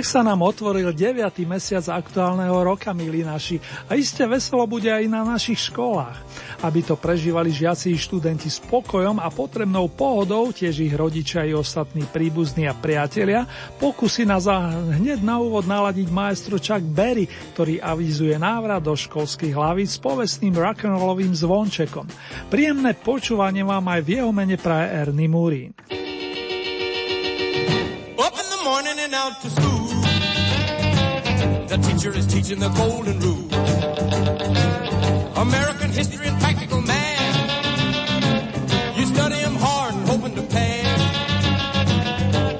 Tak sa nám otvoril 9. mesiac aktuálneho roka, milí naši, a iste veselo bude aj na našich školách. Aby to prežívali žiaci i študenti s pokojom a potrebnou pohodou, tiež ich rodičia i ostatní príbuzní a priatelia, pokusí nás hneď na úvod naladiť maestro Chuck Berry, ktorý avizuje návrat do školských hlavíc s povestným rock'n'rollovým zvončekom. Príjemné počúvanie vám aj v jeho mene praje Ernie Murín. morning and out to school. The teacher is teaching the golden rule. American history and practical math. You study them hard and hoping to pass.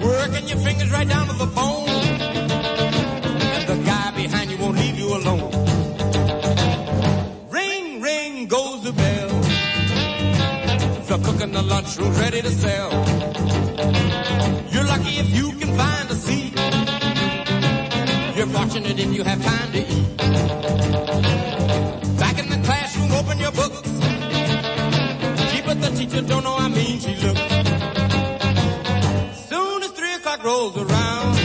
Working your fingers right down to the bone. And the guy behind you won't leave you alone. Ring, ring goes the bell. The cook in the lunchroom's ready to sell. You're lucky if you can find fortunate if you have time to eat. Back in the classroom, open your books. Keep it, the teacher don't know how mean she looks. Soon as three o'clock rolls around,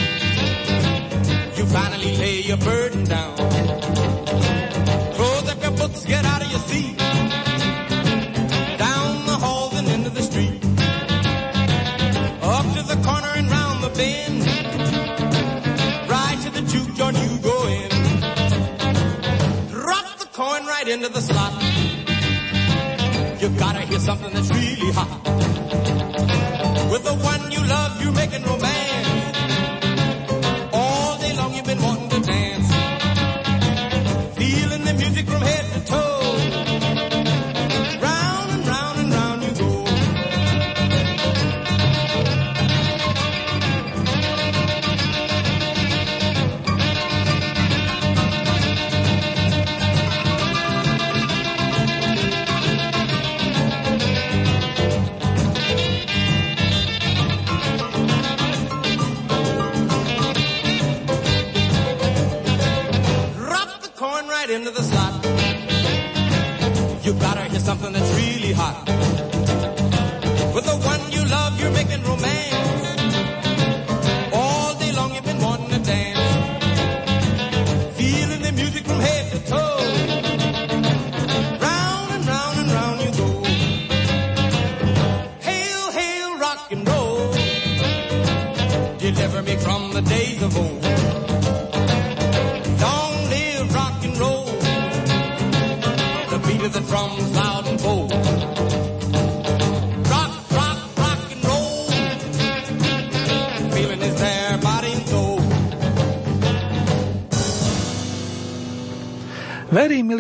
you finally lay your burden down. Close up your books, get out of your seat. Into the slot. You gotta hear something that's really hot. With the one you love, you're making romance.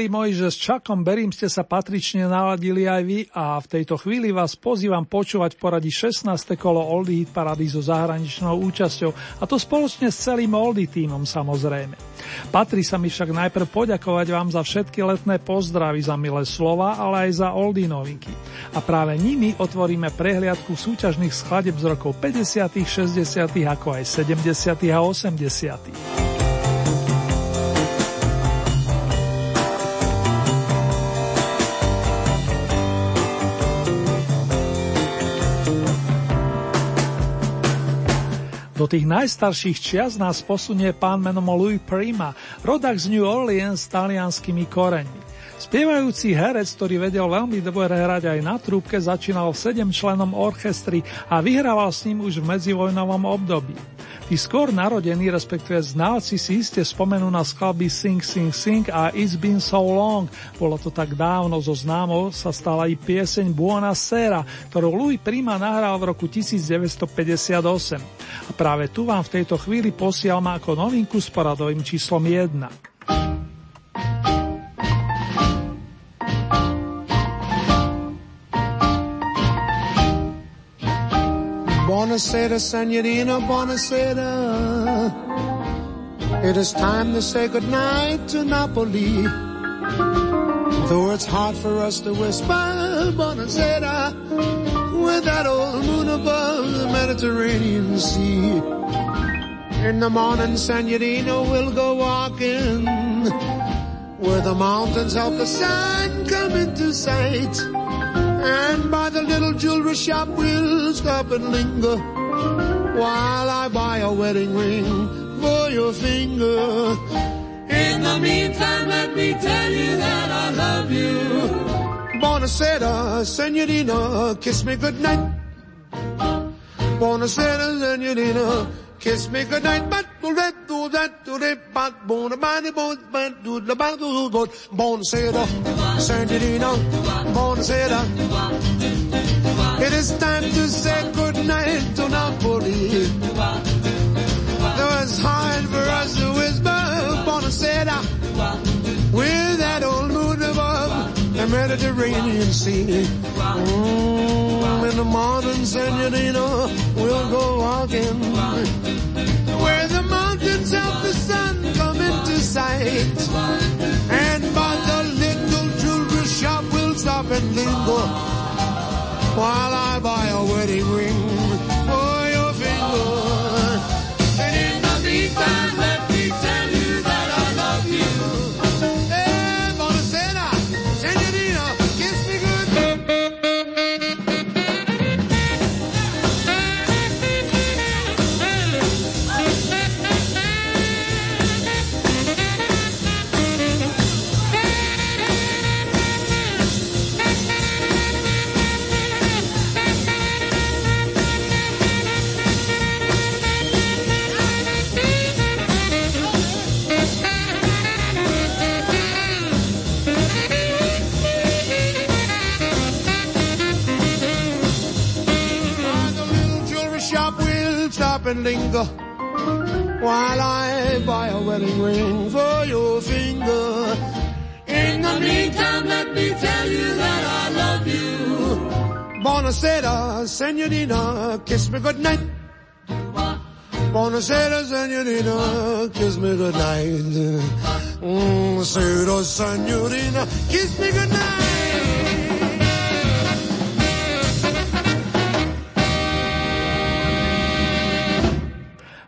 Milí moji, že s Chuckom Berím ste sa patrične naladili aj vy a v tejto chvíli vás pozývam počúvať v poradí 16. kolo Oldie Hit Parady so zahraničnou účasťou a to spoločne s celým Oldie týmom samozrejme. Patrí sa mi však najprv poďakovať vám za všetky letné pozdravy, za milé slova, ale aj za Oldie novinky. A práve nimi otvoríme prehliadku súťažných skladeb z rokov 50., 60., ako aj 70. a 80. Do tých najstarších čias nás posunie pán menom Louis Prima, rodak z New Orleans s talianskými koreňmi. Spievajúci herec, ktorý vedel veľmi dobre hrať aj na trúbke, začínal v 7 členom orchestry a vyhrával s ním už v medzivojnovom období. Tí skôr narodení, respektíve znalci si iste spomenú na skladby Sing Sing Sing a It's Been So Long. Bolo to tak dávno, zo známou sa stala i pieseň Buona Sera, ktorú Louis Prima nahral v roku 1958. A práve tu vám v tejto chvíli posielam ako novinku s poradovým číslom 1. Buonasera, senorina, buonasera. It is time to say goodnight to Napoli. Though it's hard for us to whisper, buonasera, with that old moon above the Mediterranean Sea. In the morning, senorina, we'll go walking where the mountains help the sun come into sight. And by the little jewelry shop we'll stop and linger while I buy a wedding ring for your finger. In the meantime, let me tell you that I love you. Buonasera, senorina, kiss me goodnight. Buonasera, senorina, kiss me goodnight. But do that, do that, do that, but bon, body, bon, but do the body, do do, buonasera, senorina, buonasera. It is time to say goodnight to Napoli. Though it's hard for us to whisper, buonasera, with that old moon above the Mediterranean Sea. Mm, in the morning, senorina, we'll go walking where the mountains of the sun come into sight. And by the little jewelry shop, we'll stop and linger while I buy a wedding ring and linger while I buy a wedding ring for your finger. In the meantime, let me tell you that I love you. Buonasera, senorina, kiss me goodnight. Buonasera, senorina, kiss me goodnight. Mm, senorina, kiss me goodnight.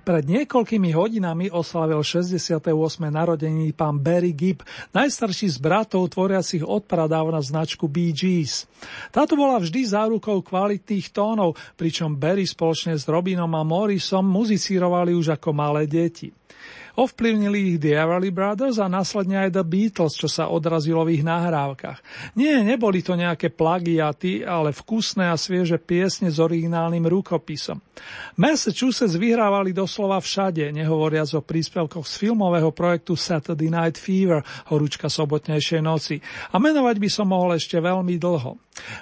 Pred niekoľkými hodinami oslavil 68. narodeniny pán Barry Gibb, najstarší z bratov tvoriacich odpradávna značku Bee Gees. Táto bola vždy zárukou kvalitných tónov, pričom Barry spoločne s Robinom a Morrisom muzicírovali už ako malé deti. Ovplyvnili ich Everly Brothers a následne aj The Beatles, čo sa odrazilo v ich nahrávkach. Nie, neboli to nejaké plagiaty, ale vkusné a svieže piesne s originálnym rukopisom. Massachusetts vyhrávali doslova všade, nehovoriac o príspevkoch z filmového projektu Saturday Night Fever, horúčka sobotnejšej noci. A menovať by som mohol ešte veľmi dlho.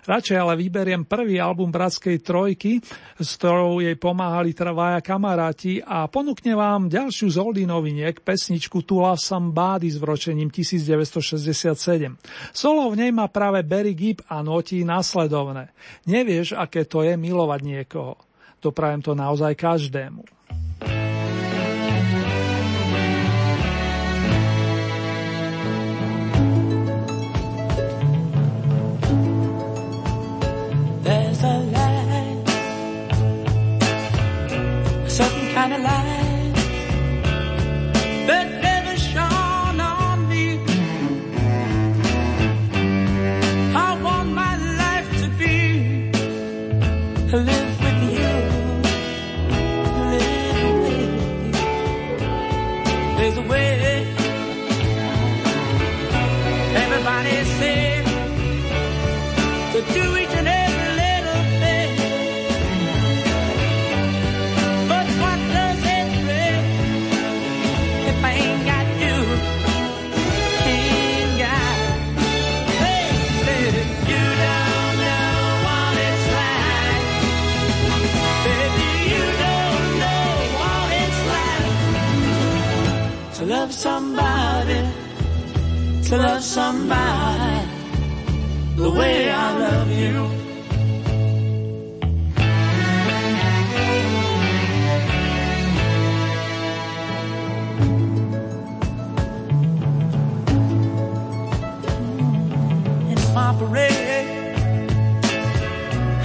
Radšej ale vyberiem prvý album Bratskej trojky, s ktorou jej pomáhali trvaja kamaráti a ponúkne vám ďalšiu z Oldy noviniek, pesničku To Love Somebody s vročením 1967. Solo v nej má práve Barry Gibb a notí následovné. Nevieš, aké to je milovať niekoho. Doprajem to naozaj každému. Do each and every little thing. But what does it bring if I ain't got you? Ain't got baby, you don't know what it's like. Baby, you don't know what it's like to love somebody, to love somebody the way I love you. My parade.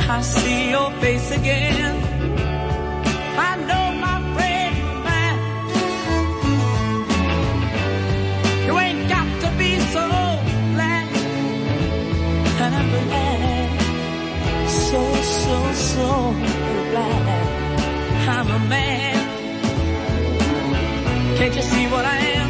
I see your face again. I'm a man. Can't you see what I am?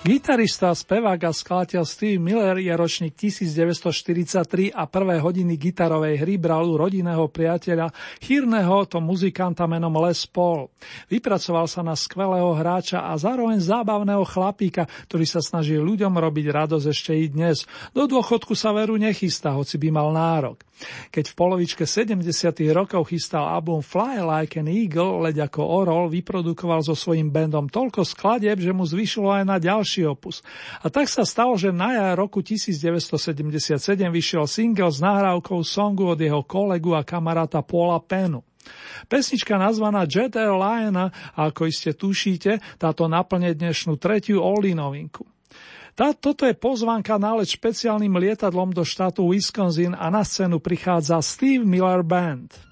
Gitarista, spevák a skladateľ Steve Miller je ročník 1943 a prvé hodiny gitarovej hry bral u rodinného priateľa, chýrneho to muzikanta menom Les Paul. Vypracoval sa na skvelého hráča a zároveň zábavného chlapíka, ktorý sa snaží ľuďom robiť radosť ešte i dnes. Do dôchodku sa veru nechystá, hoci by mal nárok. Keď v polovičke 70. rokov chystal album Fly Like an Eagle, leď ako orol, vyprodukoval so svojím bandom toľko skladieb, že mu zvyšilo aj na ďalší opus. A tak sa stalo, že na jar roku 1977 vyšiel single s nahrávkou songu od jeho kolegu a kamaráta Paula Penu. Pesnička nazvaná Jet Airliner, a ako iste tušíte, táto naplne dnešnú tretiu Oldy novinku. Tá, toto je pozvánka na let špeciálnym lietadlom do štátu Wisconsin a na scénu prichádza Steve Miller Band.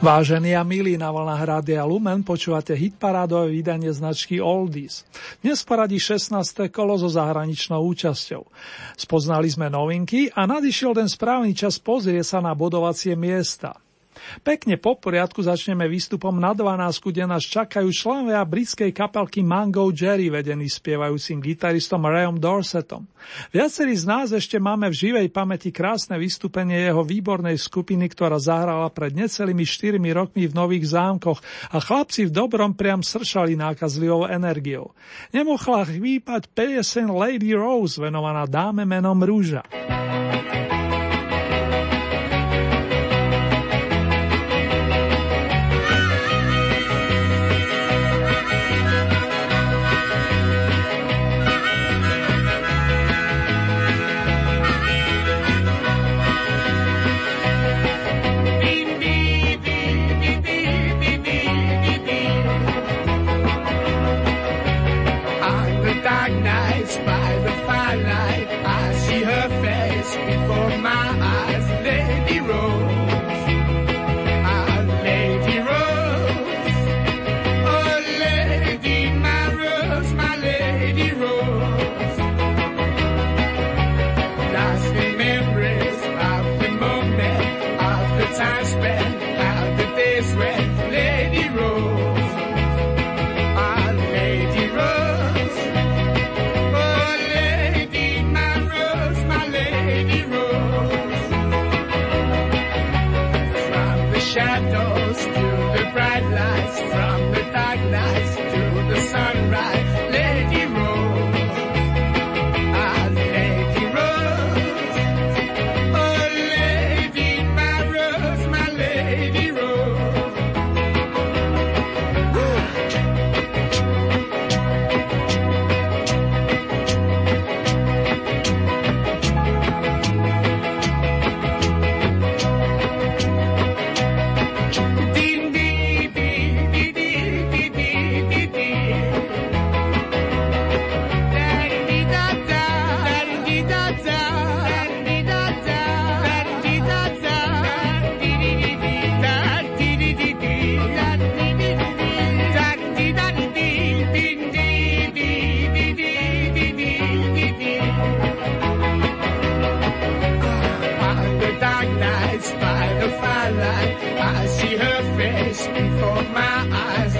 Vážení a milí na vlnách Rádia Lumen počúvate hitparádové vydanie značky Oldies. Dnes poradí 16. kolo so zahraničnou účasťou. Spoznali sme novinky a nadišiel ten správny čas pozrieť sa na bodovacie miesta. Pekne po poriadku začneme výstupom na 12, kde nás čakajú členovia britskej kapelky Mango Jerry, vedený spievajúcim gitaristom Rayom Dorsetom. Viacerí z nás ešte máme v živej pamäti krásne vystúpenie jeho výbornej skupiny, ktorá zahrala pred necelými 4 rokmi v Nových zámkoch a chlapci v dobrom priam sršali nákazlivou energiou. Nemohla chvípať pieseň Lady Rose venovaná dáme menom Rúža. before my eyes.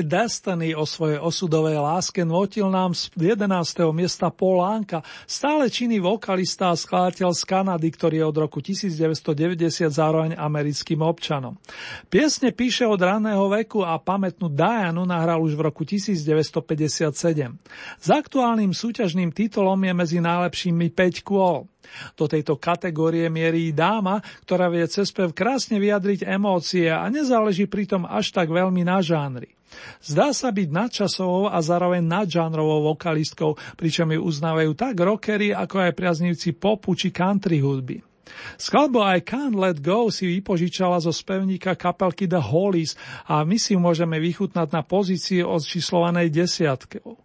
My Destiny o svojej osudovej láske notil nám z 11. miesta Polánka, stále činný vokalista a skladateľ z Kanady, ktorý je od roku 1990 zároveň americkým občanom. Piesne píše od raného veku a pamätnú Dianu nahral už v roku 1957. S aktuálnym súťažným titulom je medzi najlepšími 5 kôl. Do tejto kategórie mierí dáma, ktorá vie cez krásne vyjadriť emócie a nezáleží pritom až tak veľmi na žánri. Zdá sa byť nadčasovou a zároveň nadžánrovou vokalistkou, pričom ju uznávajú tak rockery, ako aj priaznivci popu či country hudby. Skladbu I Can't Let Go si vypožičala zo spevníka kapelky The Hollies a my si ju môžeme vychutnať na pozícii odčíslovanej desiatkou.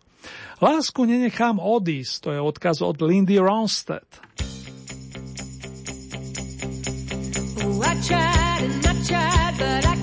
Lásku nenechám odísť, to je odkaz od Lindy Ronstadt. I tried and I tried, but I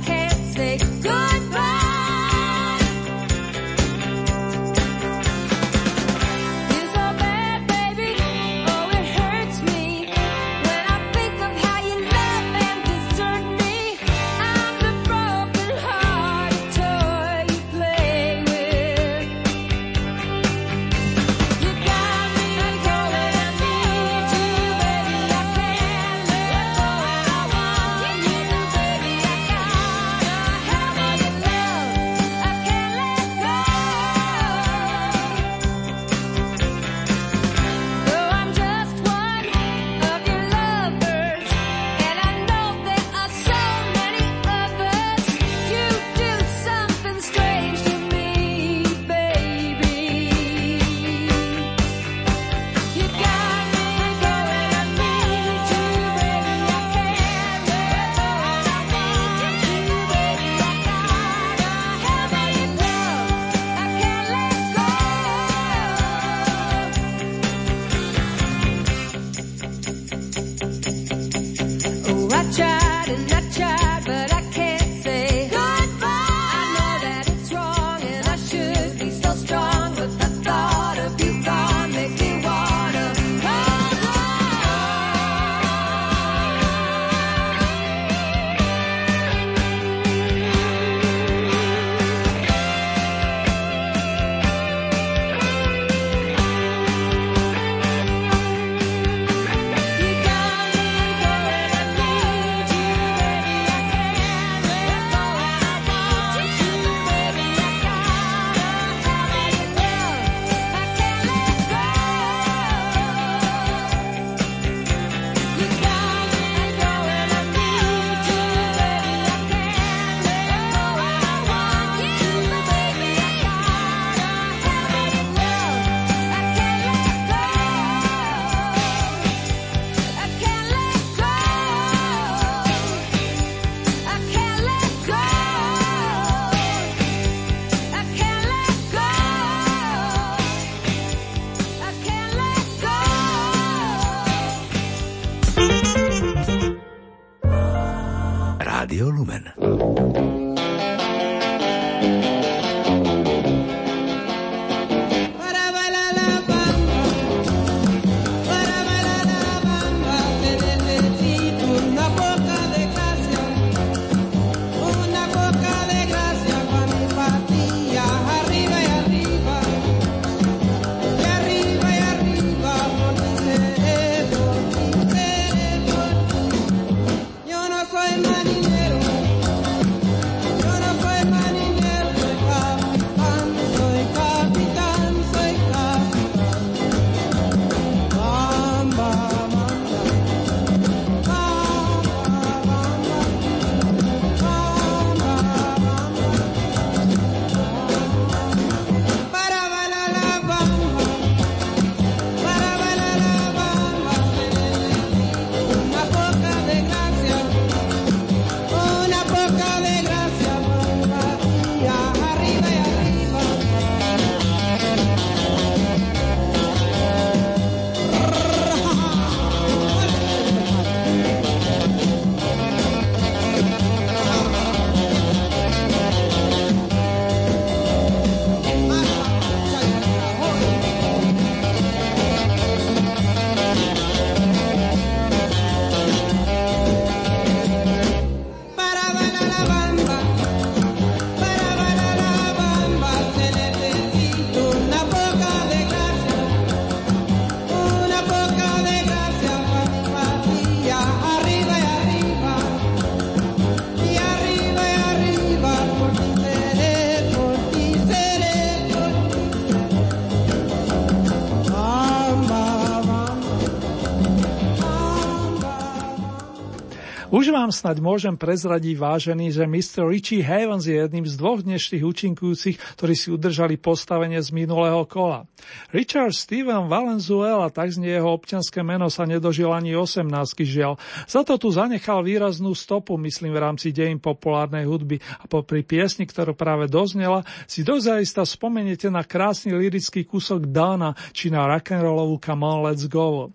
vám snad môžem prezradiť vážený, že Mr. Richie Havens je jedným z dvoch dnešných účinkujúcich, ktorí si udržali postavenie z minulého kola. Richard Steven Valenzuela, tak znie jeho občanské meno, sa nedožil ani 18 žiaľ. Za to tu zanechal výraznú stopu, myslím v rámci dejín populárnej hudby a popri piesni, ktorú práve doznela, si dozajista spomeniete na krásny lirický kúsok Dana či na rock'n'rollovú Come on, let's go.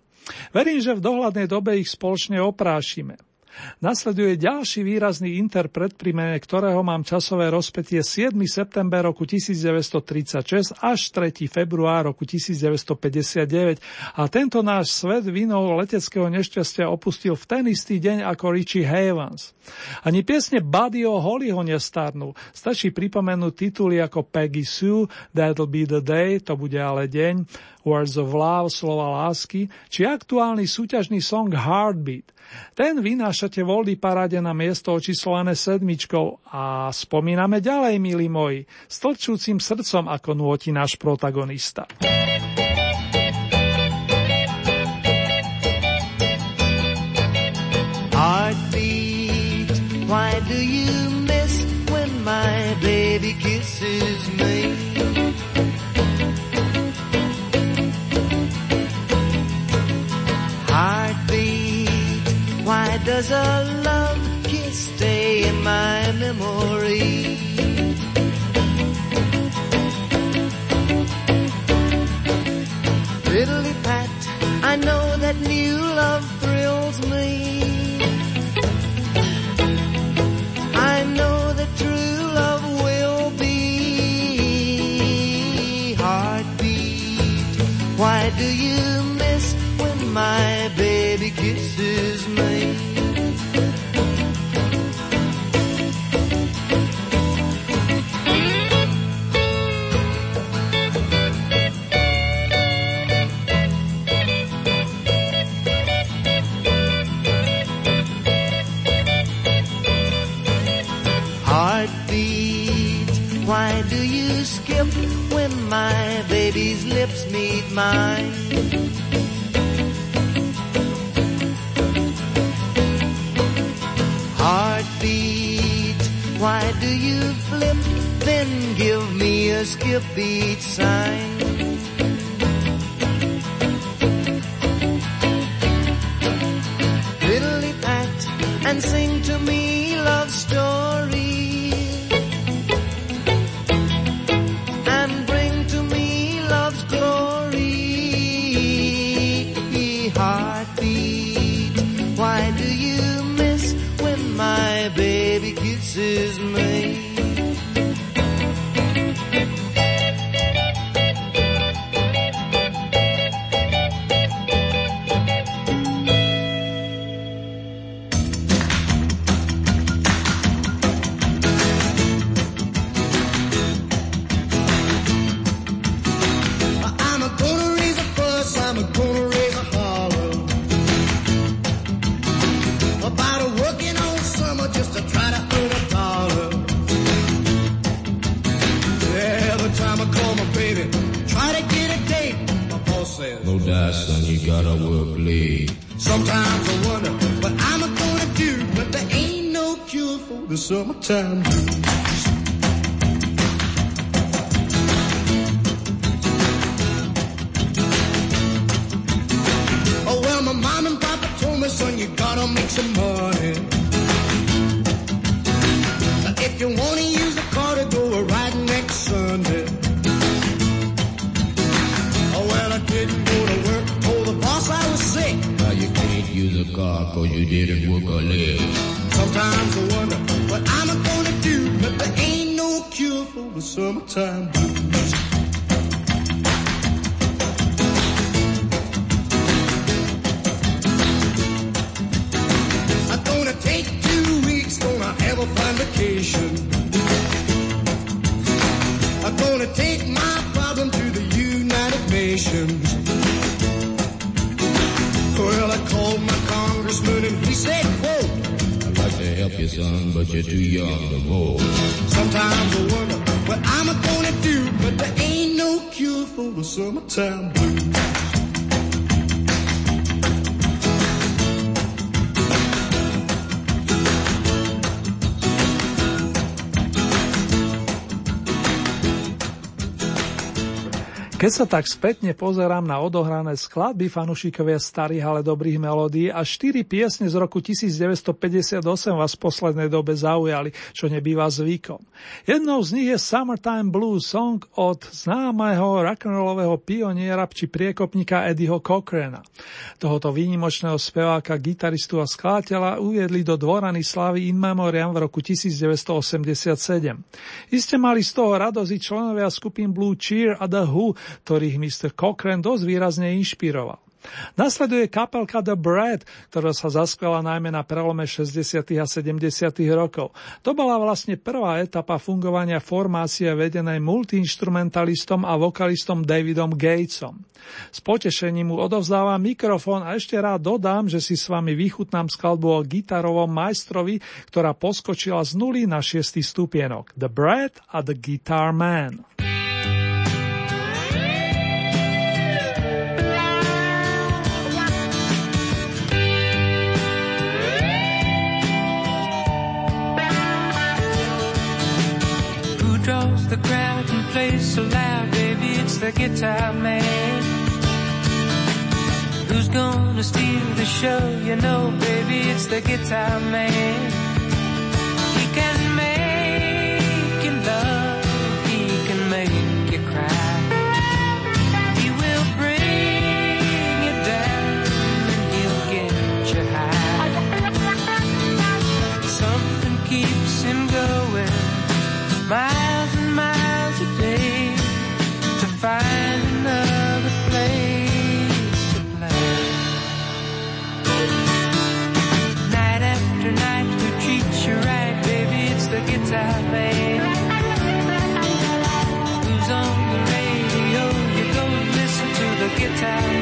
Verím, že v dohľadnej dobe ich spoločne oprášime. Nasleduje ďalší výrazný interpret, pri mene ktorého mám časové rozpetie 7. september roku 1936 až 3. február roku 1959 a tento náš svet vinou leteckého nešťastia opustil v ten istý deň ako Richie Havens. Ani piesne Buddy o Hollyho nestarnú. Stačí pripomenúť tituly ako Peggy Sue, That'll be the day, to bude ale deň, Words of Love, slova lásky, či aktuálny súťažný song Heartbeat. Ten vynášate voľdy paráde na miesto očíslované sedmičkou a spomíname ďalej, milí moji, s tlčúcim srdcom, ako nôti náš protagonista. Heartbeat, why do you miss when my baby kisses does a love kiss stay in my memory? Fiddly pat, I know that new love thrills me. I know that true love will be heartbeat. Why do you miss when my baby for the summertime blues. Keď sa tak spätne pozerám na odohrané skladby fanúšikovia starých, ale dobrých melódií, a štyri piesne z roku 1958 vás v poslednej dobe zaujali, čo nebýva zvykom. Jednou z nich je Summertime Blues song od známeho rock'n'rollového pioniera či priekopníka Eddieho Cochrana. Tohoto výnimočného speváka, gitaristu a skladateľa uviedli do dvorany slávy In Memoriam v roku 1987. Iste mali z toho radosti členovia skupín Blue Cheer a The Who, ktorých Mr. Cochrane dosť výrazne inšpiroval. Nasleduje kapelka The Bread, ktorá sa zaskvala najmä na prelome 60. a 70. rokov. To bola vlastne prvá etapa fungovania formácie vedenej multiinstrumentalistom a vokalistom Davidom Gatesom. S potešením mu odovzdávam mikrofón a ešte rád dodám, že si s vami vychutnám skladbu o gitarovom majstrovi, ktorá poskočila z nuly na šiestý stupienok. The Bread a The Guitar Man. The crowd and plays so loud, baby, it's the guitar man. Who's gonna steal the show? You know, baby, it's the guitar man. He can make to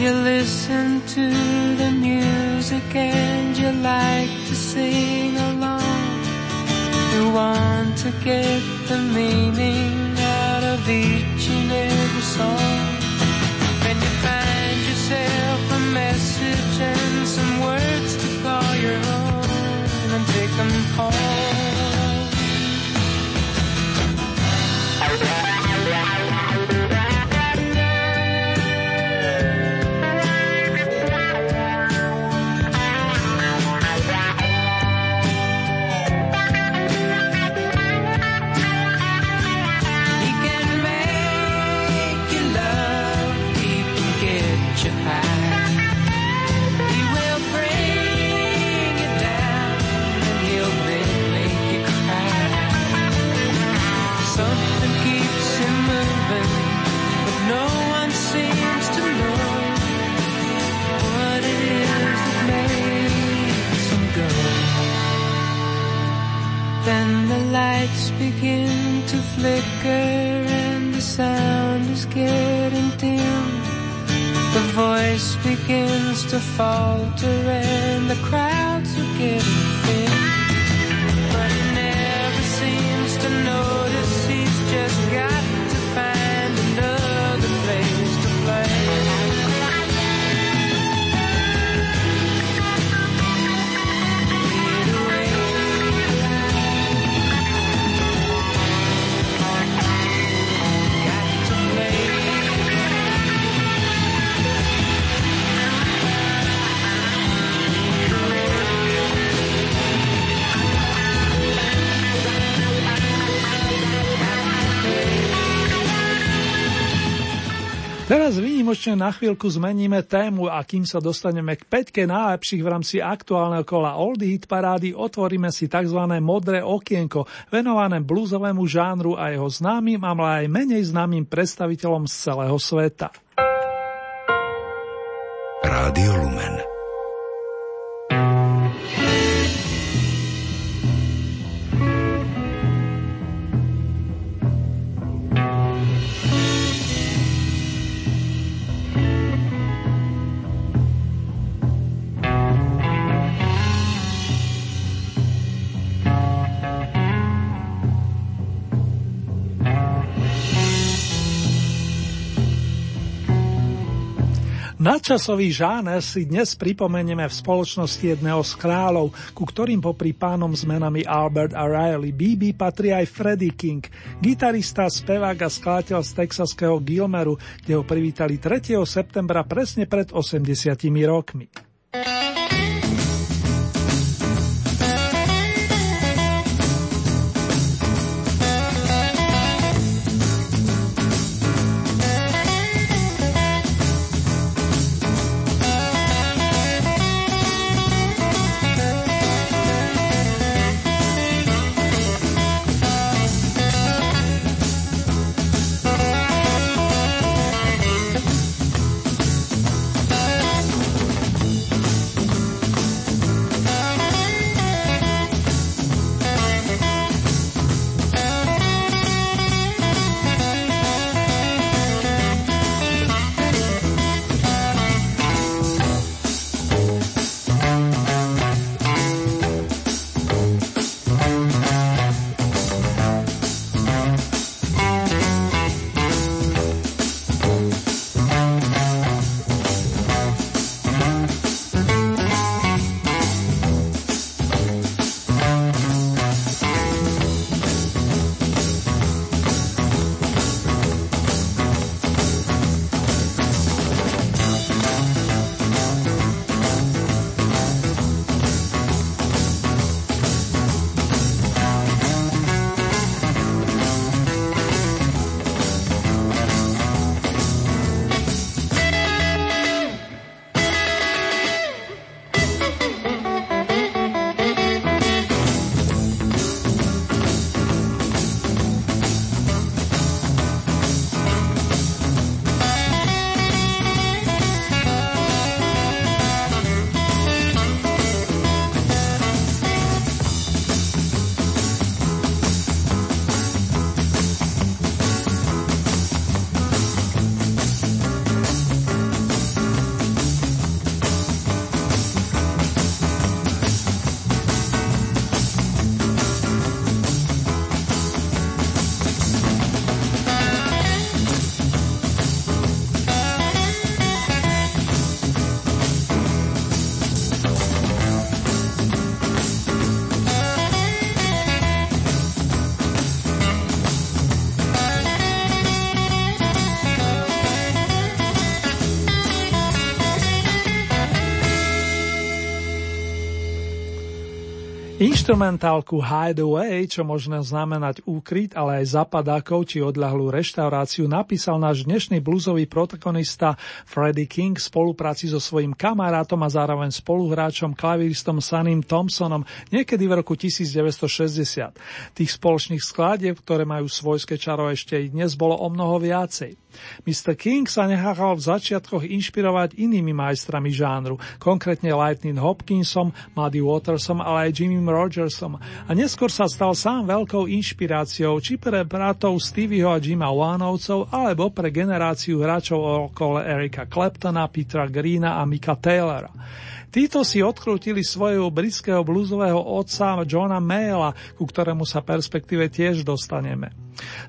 you listen to the music and you like to sing along. You want to get the meaning out of each and every song. And you find yourself a message and some words to call your own and take them home. Begin to flicker and the sound is getting dim. The voice begins to falter and the crowds are getting Teraz výnimočne na chvíľku zmeníme tému a kým sa dostaneme k peťke najlepších v rámci aktuálneho kola Oldie Hit parády, otvoríme si tzv. modré okienko, venované bluesovému žánru a jeho známym, ale aj menej známym predstaviteľom z celého sveta. Rádio Lumen Nadčasový žáner si dnes pripomenieme v spoločnosti jedného z kráľov, ku ktorým popri pánom s menami Albert a Riley BB patrí aj Freddie King, gitarista, spevák a skladateľ z texaského Gilmeru, kde ho privítali 3. septembra presne pred 80 rokmi. Instrumentálku Hideaway, čo možno znamenať úkryt, ale aj zapadákov či odľahlú reštauráciu, napísal náš dnešný bluesový protagonista Freddie King v spolupráci so svojím kamarátom a zároveň spoluhráčom klaviristom Sanim Thompsonom niekedy v roku 1960. Tých spoločných skladieb, ktoré majú svojské čaro ešte i dnes, bolo o mnoho viacej. Mr. King sa nechal v začiatkoch inšpirovať inými majstrami žánru, konkrétne Lightning Hopkinsom, Muddy Watersom, ale aj Jimmy Rogersom a neskôr sa stal sám veľkou inšpiráciou či pre bratov Stevieho a Jima Wanovcov alebo pre generáciu hráčov okolo Erika Claptona, Petra Greena a Mika Taylora. Títo si odkrútili svojho britského bluesového otca Johna Mayla, ku ktorému sa perspektíve tiež dostaneme.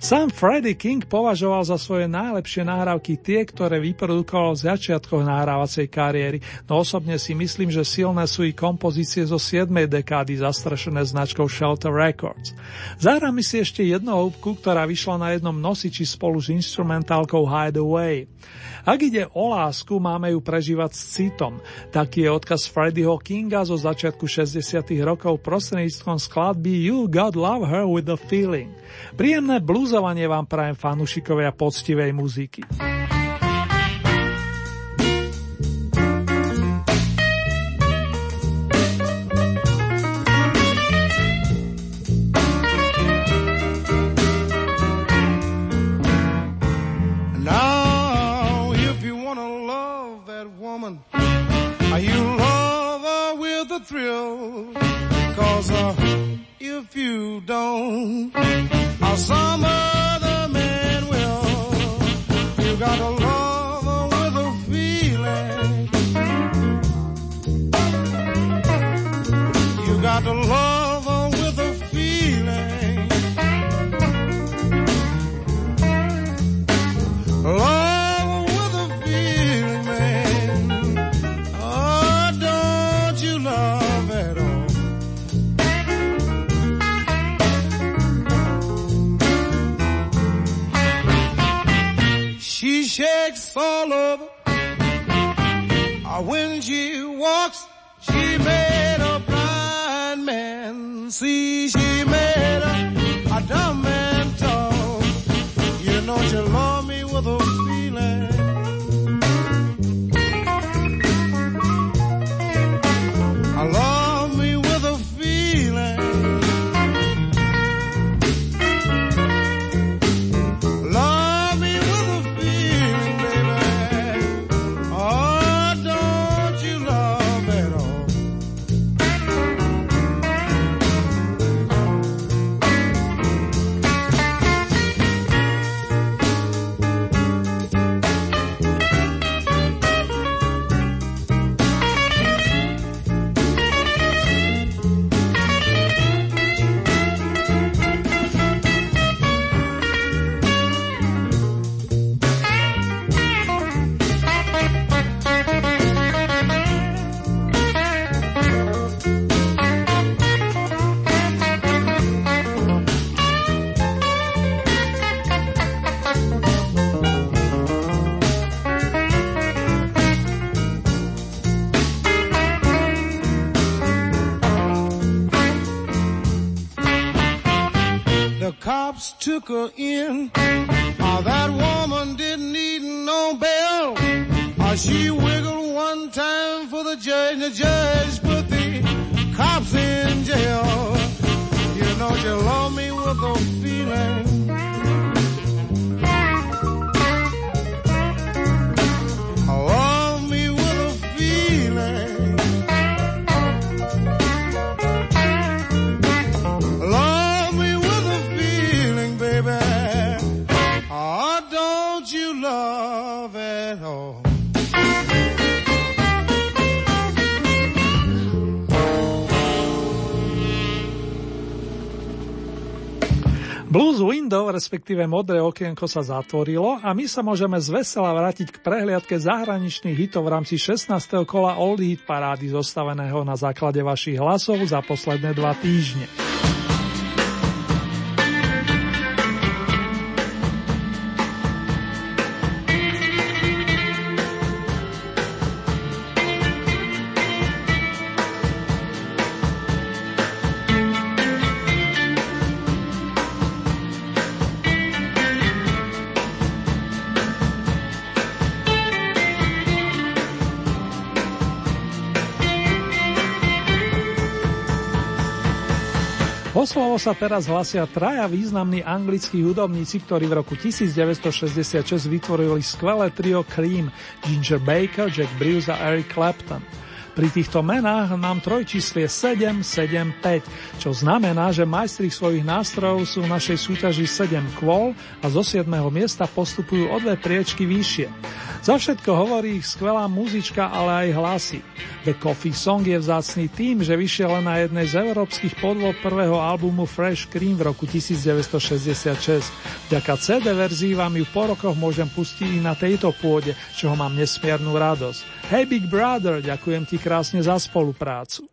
Sám Freddie King považoval za svoje najlepšie nahrávky tie, ktoré vyprodukoval v začiatkoch nahrávacej kariéry, no osobne si myslím, že silné sú i kompozície zo 7. dekády zastrašené značkou Shelter Records. Zahráme si ešte jednu húbku, ktorá vyšla na jednom nosiči spolu s instrumentálkou Hideaway. Ak ide o lásku, máme ju prežívať s citom. Taký je odkaz Freddieho Kinga zo začiatku 60. rokov prostredníctvom skladby You God Love Her with a Feeling. Príjemné blúzovanie vám prajem fanúšikovia poctivej muziky. If you don't, uh, some legs all over. Uh, when she walks, she made a blind man see. She made a, a dumb man took her in. Oh, that woman didn't need no bail. Oh, she wiggled one time for the judge. The judge respektíve modré okienko sa zatvorilo a my sa môžeme zvesela vrátiť k prehliadke zahraničných hitov v rámci 16. kola Old Hit parády zostaveného na základe vašich hlasov za posledné dva týždne. Sa teraz hlasia traja významní anglickí hudobníci, ktorí v roku 1966 vytvorili skvelé trio Cream, Ginger Baker, Jack Bruce a Eric Clapton. Pri týchto menách nám trojčíslie 7, 7, 5, čo znamená, že majstri svojich nástrojov sú v našej súťaži 7 kvôl a zo 7. miesta postupujú o dve priečky vyššie. Za všetko hovorí ich skvelá muzička, ale aj hlasy. The Coffee Song je vzácný tým, že vyšiel len na jednej z európskych podôb prvého albumu Fresh Cream v roku 1966. Vďaka CD verzii vám ju po rokoch môžem pustiť i na tejto pôde, čoho mám nesmiernu radosť. Hey Big Brother, ďakujem ti krásne za spoluprácu.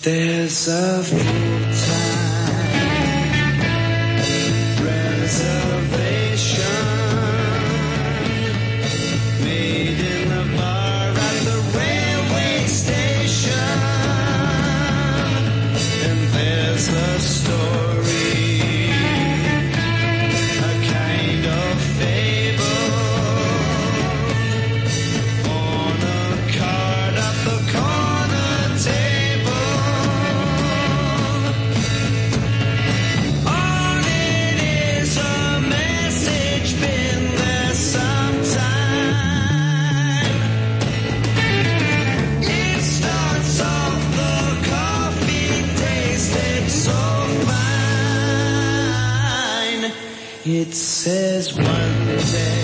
There's a full time says one day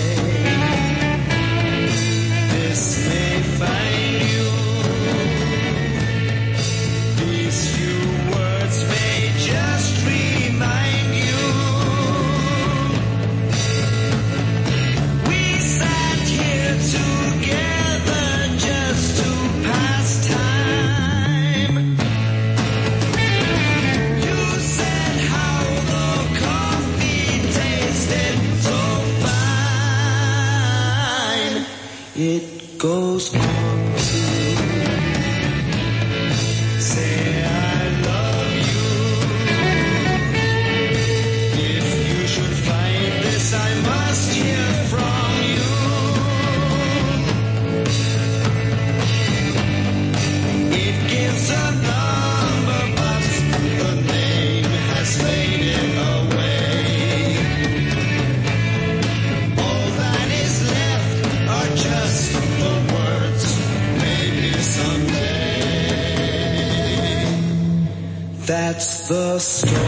the story.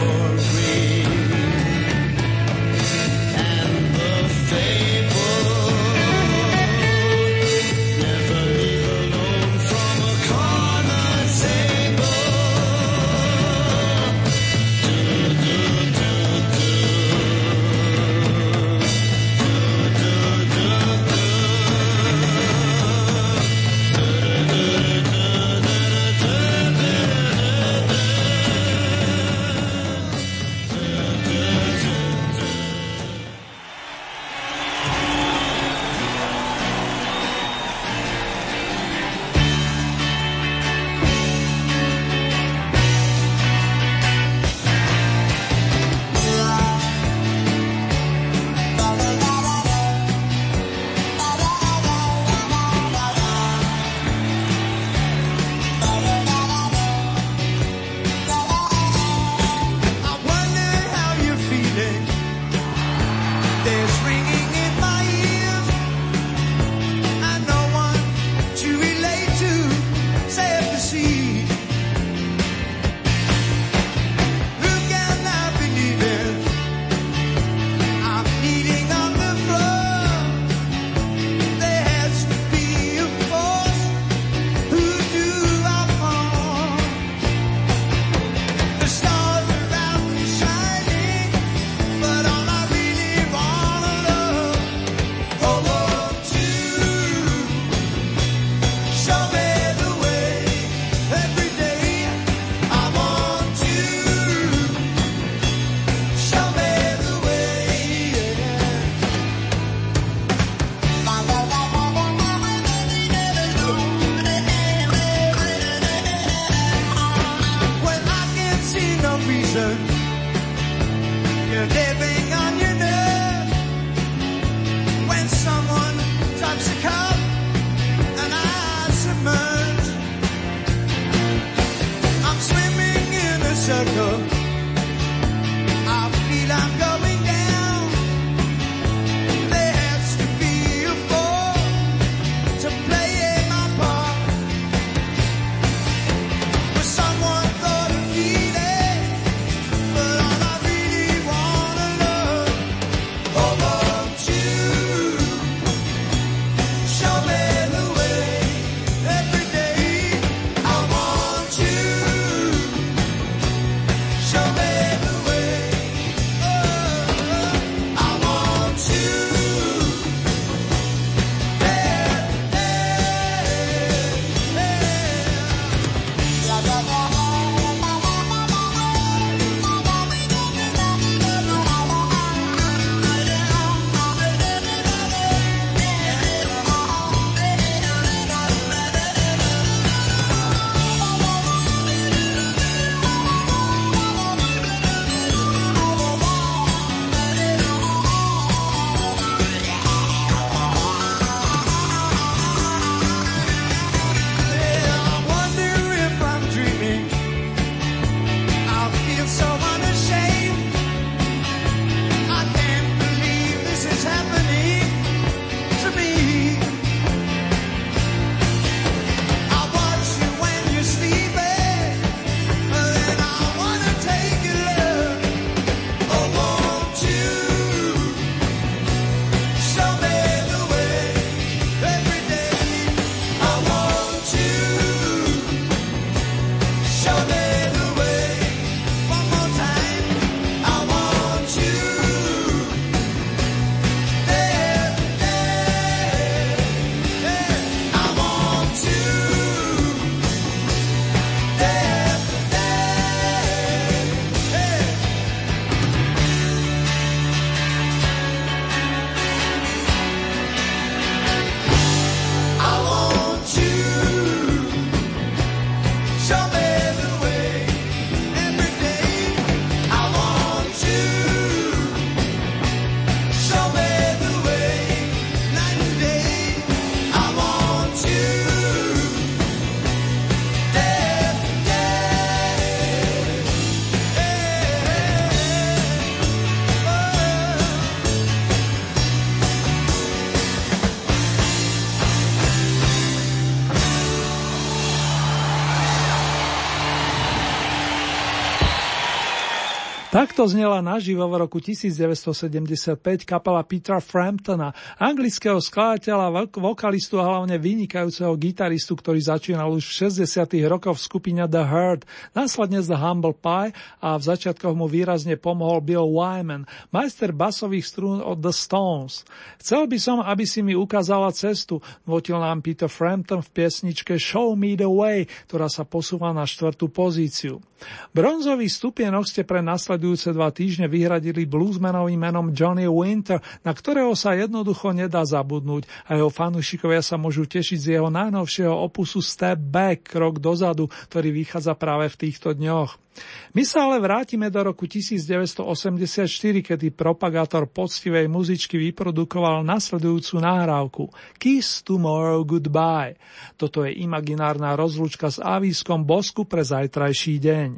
Takto znela naživo v roku 1975 kapela Petra Framptona, anglického skladateľa, vokalistu a hlavne vynikajúceho gitaristu, ktorý začínal už v 60. rokoch v skupine The Herd, následne The Humble Pie a v začiatkoch mu výrazne pomohol Bill Wyman, majster basových strún od The Stones. Chcel by som, aby si mi ukázala cestu, votil nám Peter Frampton v piesničke Show Me the Way, ktorá sa posúva na štvrtú pozíciu. Bronzový stupienok ste pre nasledujúce dva týždne vyhradili bluesmanovým menom Johnny Winter, na ktorého sa jednoducho nedá zabudnúť a jeho fanúšikovia sa môžu tešiť z jeho najnovšieho opusu Step Back, krok dozadu, ktorý vychádza práve v týchto dňoch. My sa ale vrátime do roku 1984, kedy propagátor poctivej muzičky vyprodukoval nasledujúcu nahrávku Kiss Tomorrow Goodbye. Toto je imaginárna rozlúčka s avískom bosku pre zajtrajší deň.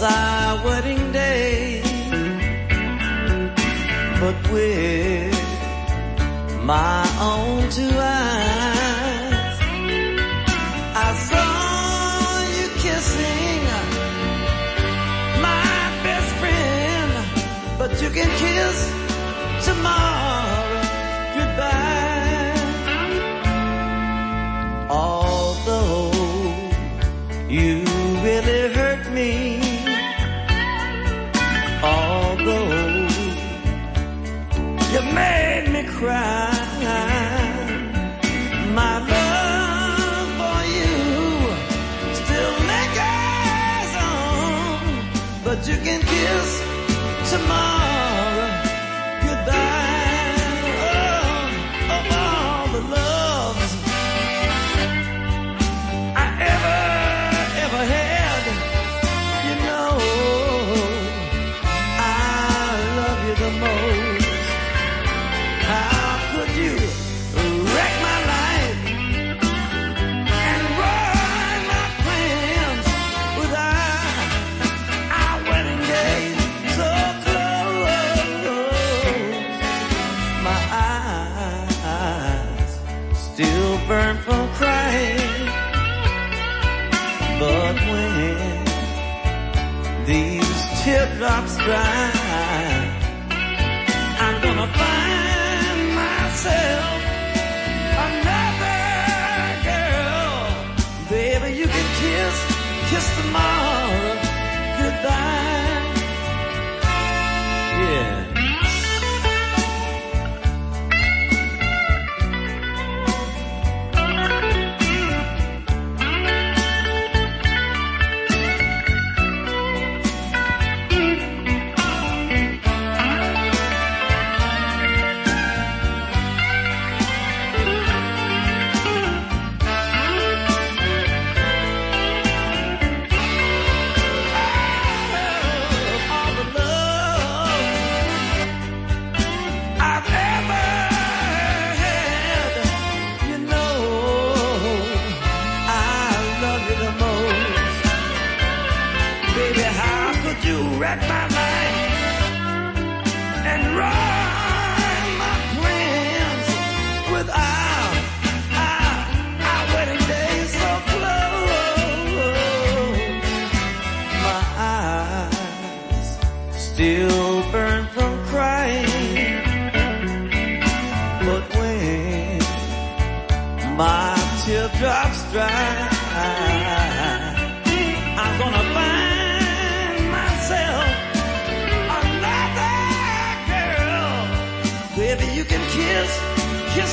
Was our wedding day, but with my own two eyes, I saw you kissing my best friend, but you can kiss me cry, my love for you still lingers on. But you can kiss tomorrow Right. My teardrops dry, I'm gonna find myself another girl. Baby, you can kiss, kiss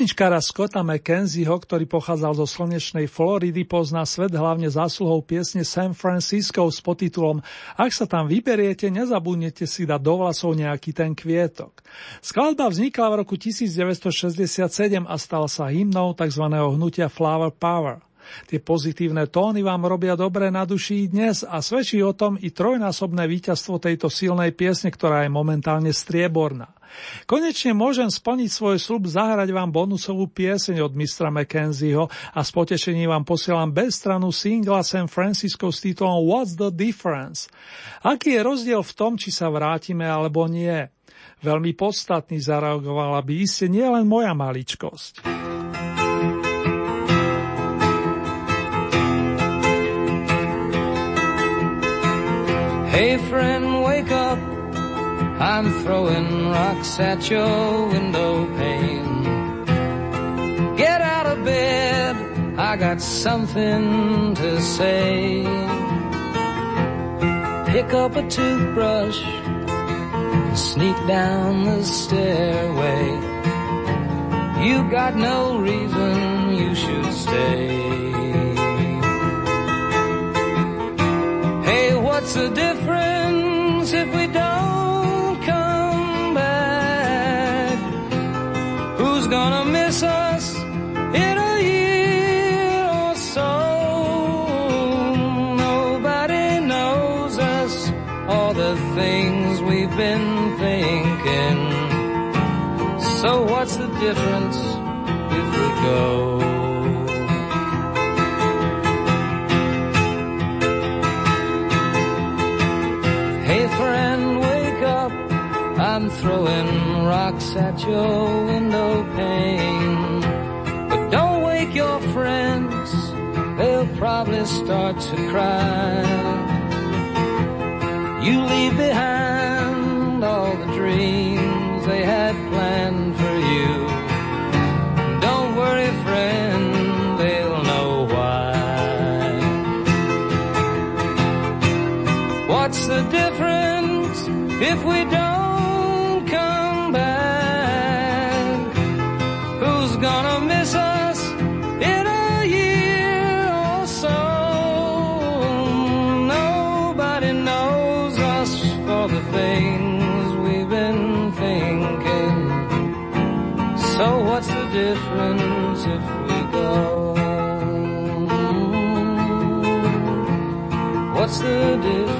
Pesničkára Scotta McKenzieho, ktorý pochádzal zo slnečnej Floridy, pozná svet hlavne zásluhou piesne San Francisco s podtitulom Ak sa tam vyberiete, nezabudnete si dať do vlasov nejaký ten kvietok. Skladba vznikla v roku 1967 a stala sa hymnou tzv. hnutia Flower Power. Tie pozitívne tóny vám robia dobre na duši dnes a svedčí o tom i trojnásobné víťazstvo tejto silnej piesne, ktorá je momentálne strieborná. Konečne môžem splniť svoj slub zahrať vám bonusovú pieseň od mistra McKenzieho a s potešením vám posielam bezstranu singla San Francisco s titulom What's the Difference? Aký je rozdiel v tom, či sa vrátime alebo nie? Veľmi podstatný zareagovala by iste nielen moja maličkosť. Hey friend, wake up I'm throwing rocks at your window pane. Get out of bed, I got something to say. Pick up a toothbrush, sneak down the stairway. You got no reason you should stay. What's the difference if we don't? Come back? Who's gonna miss us in a year or so. Nobody knows us, all the things we've been thinking. So what's the difference if we go? throwing rocks at your window pane. But don't wake your friends, they'll probably start to cry. You leave behind all the dreams they had planned for you. Don't worry, friend. if we don't the difference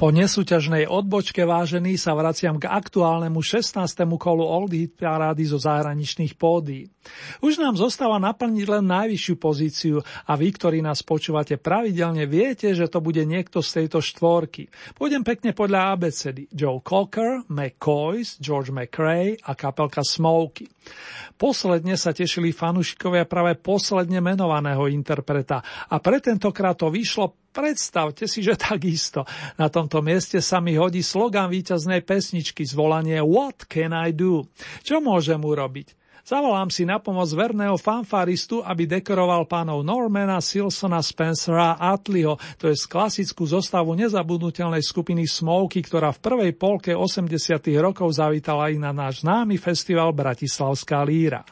Po nesúťažnej odbočke vážený sa vraciam k aktuálnemu 16. kolu Old Hit parády zo zahraničných pódií. Už nám zostáva naplniť len najvyššiu pozíciu a vy, ktorí nás počúvate pravidelne, viete, že to bude niekto z tejto štvorky. Pôjdem pekne podľa abecedy. Joe Cocker, McCoys, George McRae a kapelka Smokey. Posledne sa tešili fanúšikovia práve posledne menovaného interpreta a pre tentokrát to vyšlo Predstavte si, že takisto. Na tomto mieste sa mi hodí slogan víťaznej pesničky zvolanie What can I do? Čo môžem urobiť? Zavolám si na pomoc verného fanfaristu, aby dekoroval pánov Normana, Silsona, Spencera a Atliho, to je klasickú zostavu nezabudnutelnej skupiny Smoky, ktorá v prvej polke 80 rokov zavítala i na náš známy festival Bratislavská líra.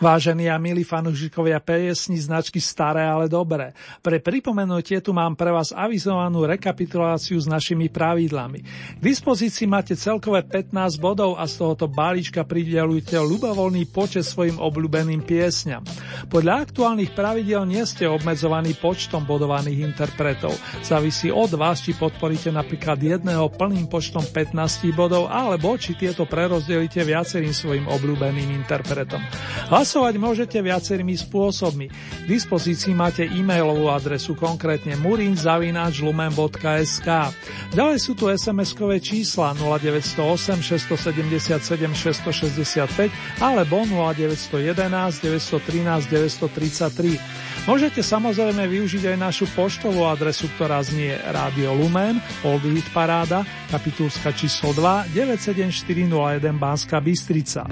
Vážení a milí fanúšikovia piesni značky Staré, ale dobré. Pre pripomenutie tu mám pre vás avizovanú rekapituláciu s našimi pravidlami. K dispozícii máte celkové 15 bodov a z tohoto balíčka pridelujte ľubovoľný počet svojim obľúbeným piesňam. Podľa aktuálnych pravidel nie ste obmedzovaní počtom bodovaných interpretov. Závisí od vás, či podporíte napríklad jedného plným počtom 15 bodov, alebo či tieto prerozdelíte viacerým svojim obľúbeným interpretom. Hlasovať môžete viacerými spôsobmi. K dispozícii máte e-mailovú adresu, konkrétne murinzavinačlumen.sk. Ďalej sú tu SMS-kové čísla 0908 677 665 alebo 0911 913 933. Môžete samozrejme využiť aj našu poštovú adresu, ktorá znie Radio Lumen, Old Hit Paráda, kapitulska číslo 2, 97401 Banska Bystrica.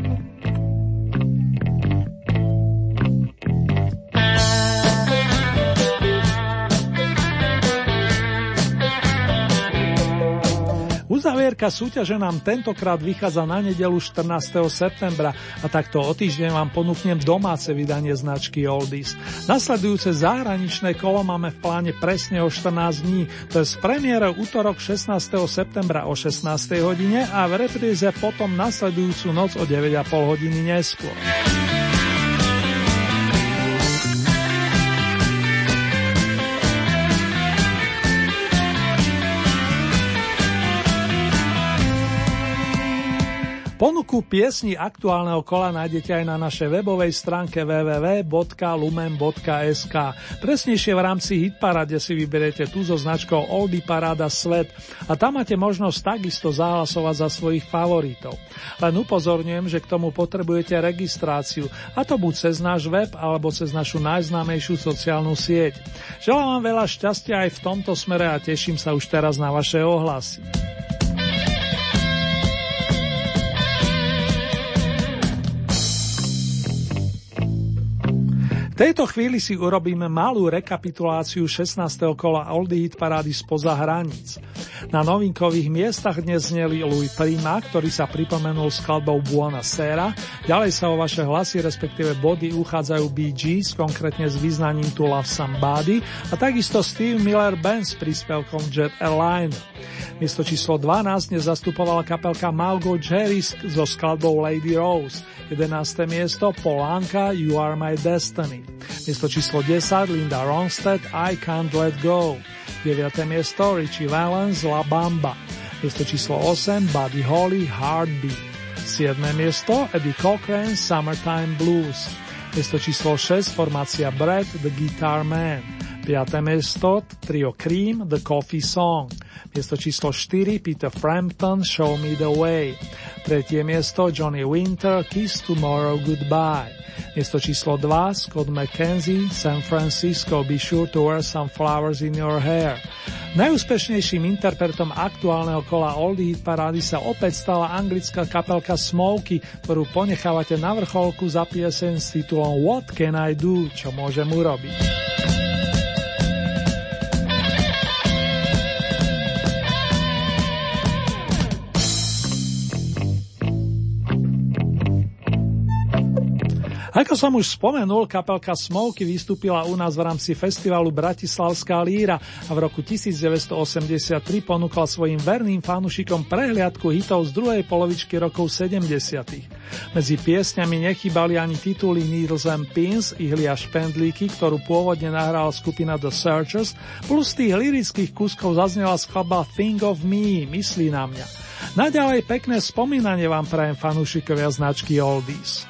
Uzavierka súťaže nám tentokrát vychádza na nedelu 14. septembra a takto o týždeň vám ponúknem domáce vydanie značky Oldies. Nasledujúce zahraničné kolo máme v pláne presne o 14 dní, to je z premiére útorok 16. septembra o 16. hodine a v repríze potom nasledujúcu noc o 9,5 hodiny neskôr. Ponuku piesni aktuálneho kola nájdete aj na našej webovej stránke www.lumen.sk. Presnejšie v rámci Hitparade si vyberiete tú so značkou Oldie Paráda Svet a tam máte možnosť takisto zahlasovať za svojich favoritov. Len upozorňujem, že k tomu potrebujete registráciu, a to buď cez náš web alebo cez našu najznámejšiu sociálnu sieť. Želám vám veľa šťastia aj v tomto smere a teším sa už teraz na vaše ohlasy. Tejto chvíli si urobíme malú rekapituláciu 16. kola Oldie Hit parády spoza hraníc. Na novinkových miestach dnes zneli Louis Prima, ktorý sa pripomenul skladbou Buona Sera, ďalej sa o vaše hlasy, respektíve body uchádzajú Gees, konkrétne s význaním To Love Somebody a takisto Steve Miller Band s príspevkom Jet Airliner. Miesto číslo 12 dnes zastupovala kapelka Malgo Jerry's so skladbou Lady Rose. 11. miesto Polánka You Are My Destiny. Miesto číslo 10 Linda Ronstadt I Can't Let Go. 9. miesto Richie Valens La Bamba. Miesto číslo 8 Buddy Holly Heartbeat. 7. miesto Eddie Cochran Summertime Blues. Miesto číslo 6 formácia Brad The Guitar Man. 5. miesto Trio Cream The Coffee Song. Miesto číslo 4 Peter Frampton Show Me the Way. Tretie miesto Johnny Winter Kiss Tomorrow Goodbye. Miesto číslo 2 Scott McKenzie San Francisco Be Sure to Wear Some Flowers in Your Hair. Najúspešnejším interpretom aktuálneho kola Oldie Hit Parády sa opäť stala anglická kapelka Smokey, ktorú ponechávate na vrcholku za piesen s titulom What Can I Do, čo môžem urobiť. Ako som už spomenul, kapelka Smoky vystúpila u nás v rámci festivalu Bratislavská líra a v roku 1983 ponúkla svojim verným fanúšikom prehliadku hitov z druhej polovičky rokov 70. Medzi piesňami nechybali ani tituly Needles and Pins, ihlia špendlíky, ktorú pôvodne nahrala skupina The Searchers, plus tých lirických kúskov zaznela skladba Thing of Me, myslí na mňa. Naďalej pekné spomínanie vám prajem fanúšikovia značky Oldies.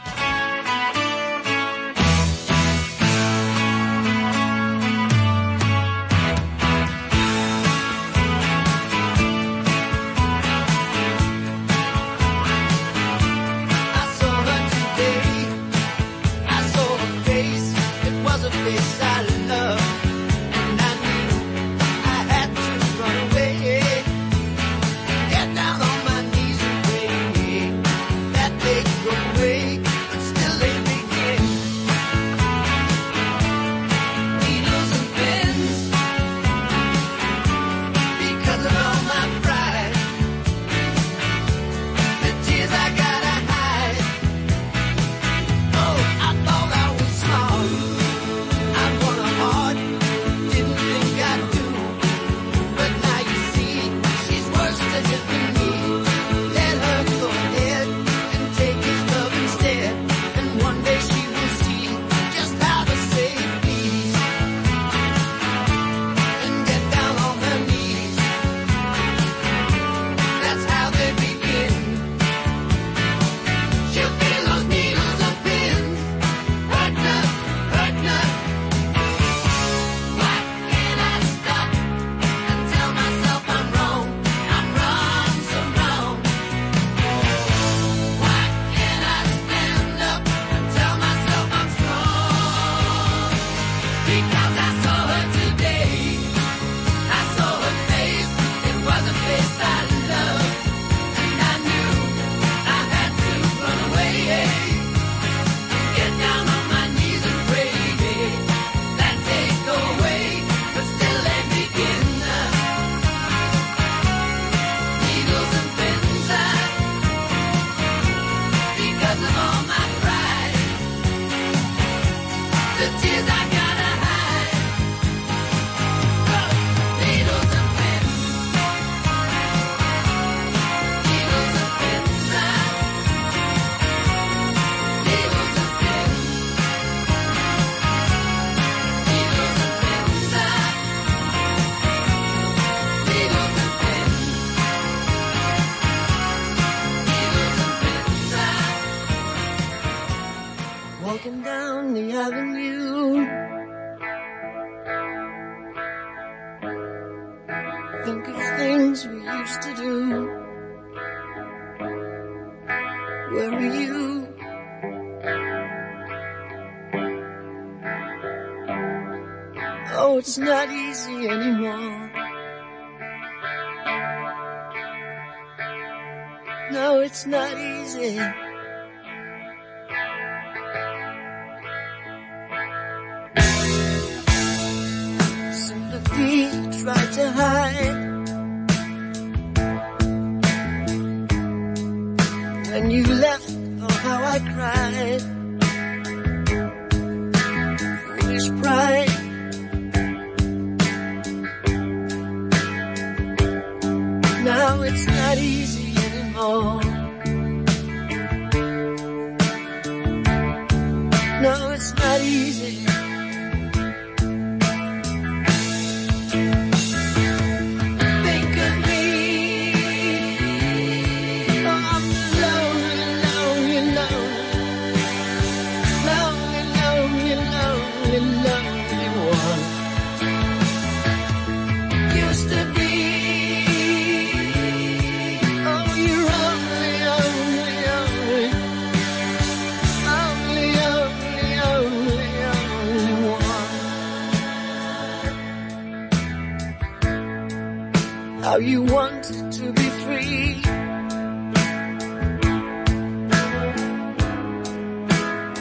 how you wanted to be free.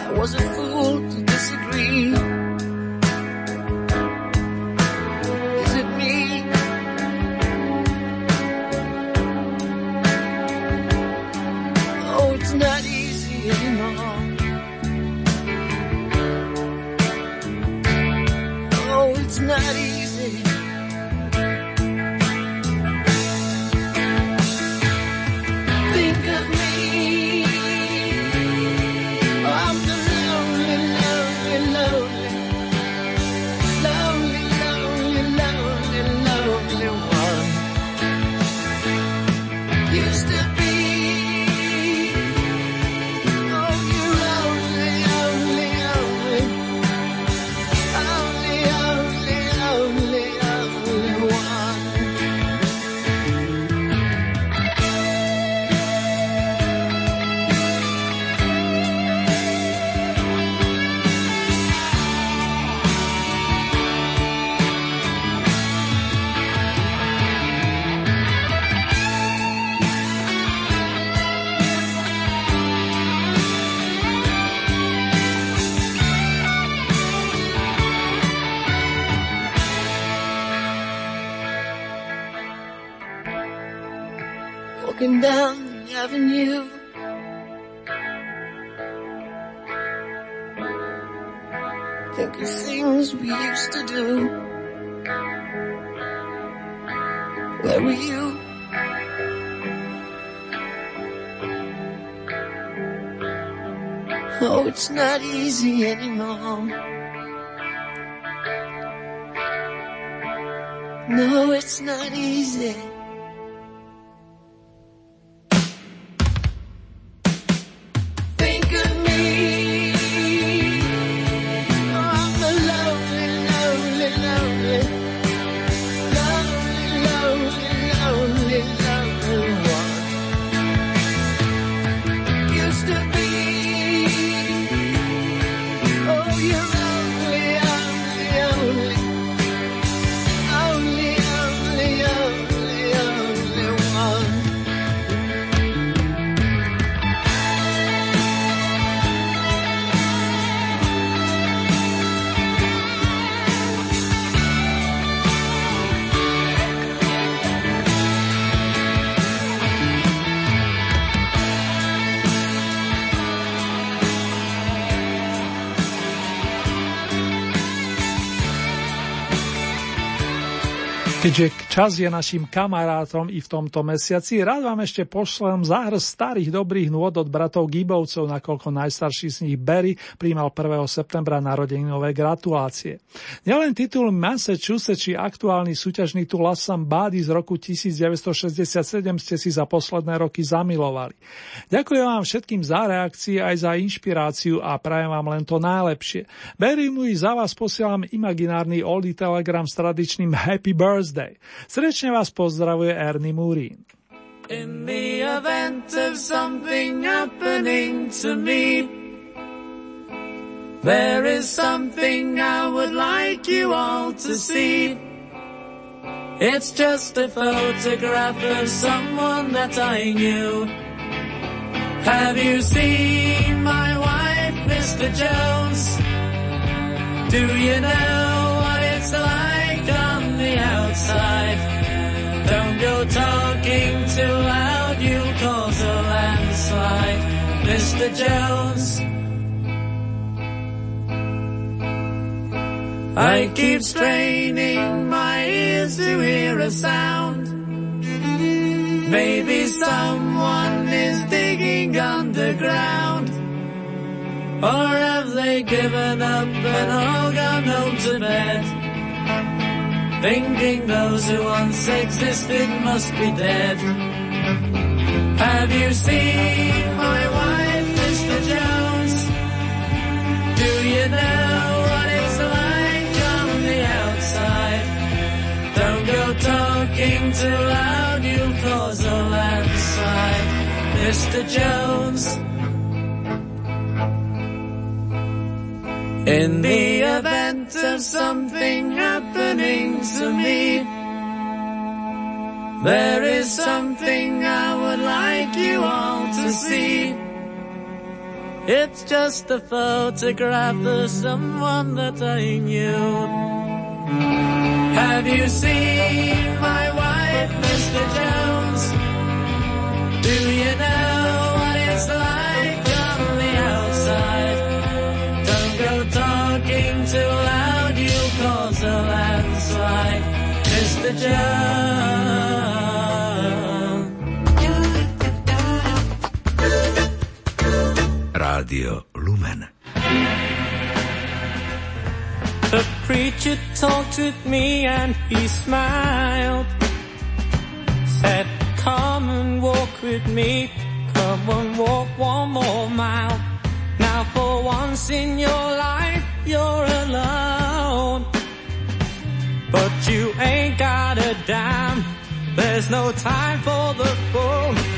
I was a fool not easy anymore. No, it's not easy. Keďže čas je našim kamarátom i v tomto mesiaci, rád vám ešte pošlem záhrz starých dobrých nôd od bratov Gibovcov, nakoľko najstarší z nich Barry príjmal 1. septembra narodeninové gratulácie. Nielen titul Massachusetts či aktuálny súťažný tu Some Body z roku 1967 ste si za posledné roky zamilovali. Ďakujem vám všetkým za reakcie aj za inšpiráciu a prajem vám len to najlepšie. Barry mu za vás posielam imaginárny oldie telegram s tradičným Happy Birthday Thursday. Srdečne vás pozdravuje Ernie Murín. In the event of something happening to me There is something I would like you all to see It's just a photograph of someone that I knew Have you seen my wife, Mr. Jones? Do you know what it's like the. Don't go talking too loud, you'll cause a landslide, Mr. Jones. I keep straining my ears to hear a sound. Maybe someone is digging underground. Or have they given up and all gone home to bed? Thinking those who once existed must be dead. Have you seen my wife, Mr. Jones? Do you know what it's like on the outside? Don't go talking too loud, you'll cause a landslide, Mr. Jones. In the event of something happening to me, there is something I would like you all to see. It's just a photograph of someone that I knew. Have you seen my wife, Mr. Jones? Do you know what it's like Rádio Lumen. The preacher talked with me and he smiled. Said, come and walk with me. Come and walk one more mile. Now for once in your life you're alone. You ain't got a dime. There's no time for the phone.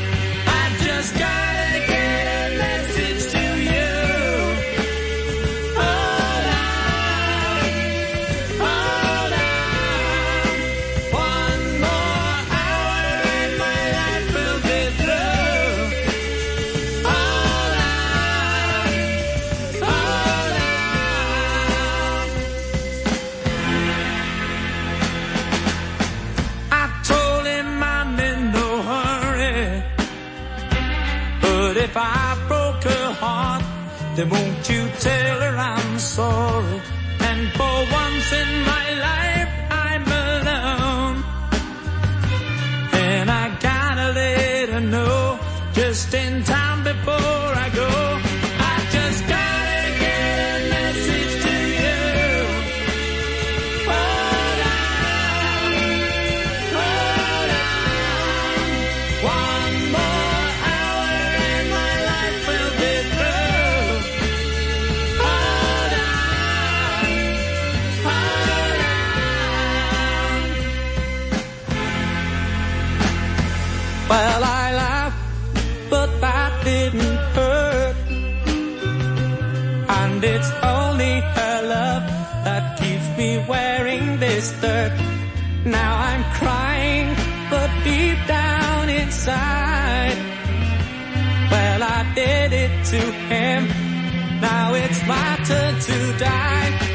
Then won't you tell her I'm sorry? And for once in my life, I'm alone. And I gotta let her know, just in time wearing. Now I'm crying, but deep down inside, well, I did it to him. Now it's my turn to die.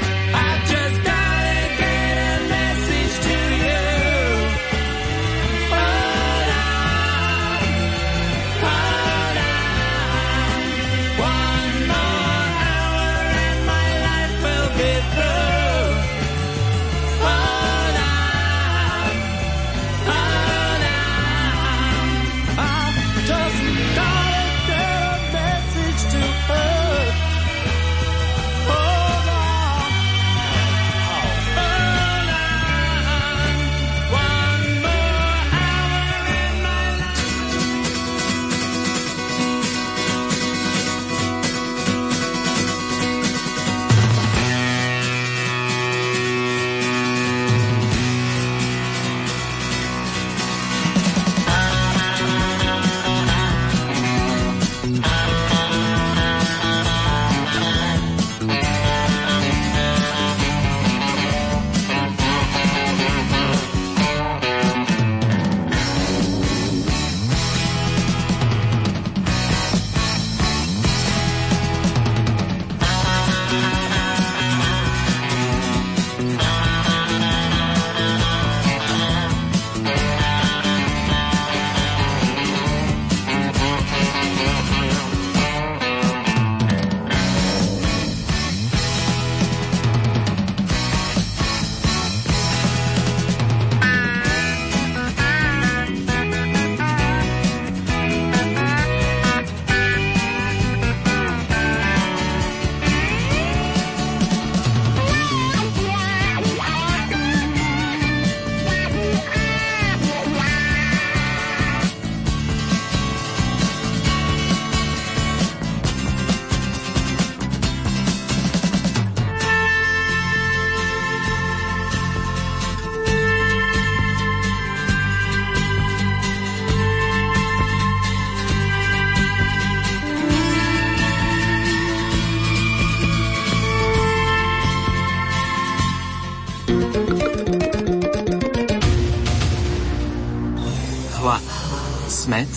Smet,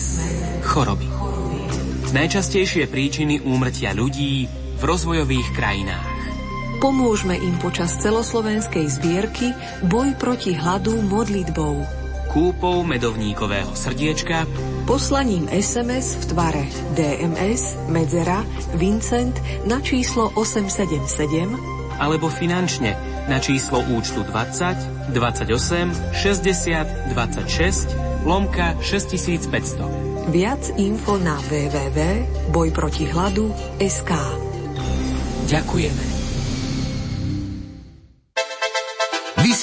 choroby. Najčastejšie príčiny úmrtia ľudí v rozvojových krajinách. Pomôžme im počas celoslovenskej zbierky Boj proti hladu modlitbou. Kúpou medovníkového srdiečka, poslaním SMS v tvare DMS, Medzera, Vincent na číslo 877 alebo finančne na číslo účtu 20 28 60 26 lomka 6500. Viac info na www.bojprotihladu.sk Ďakujeme.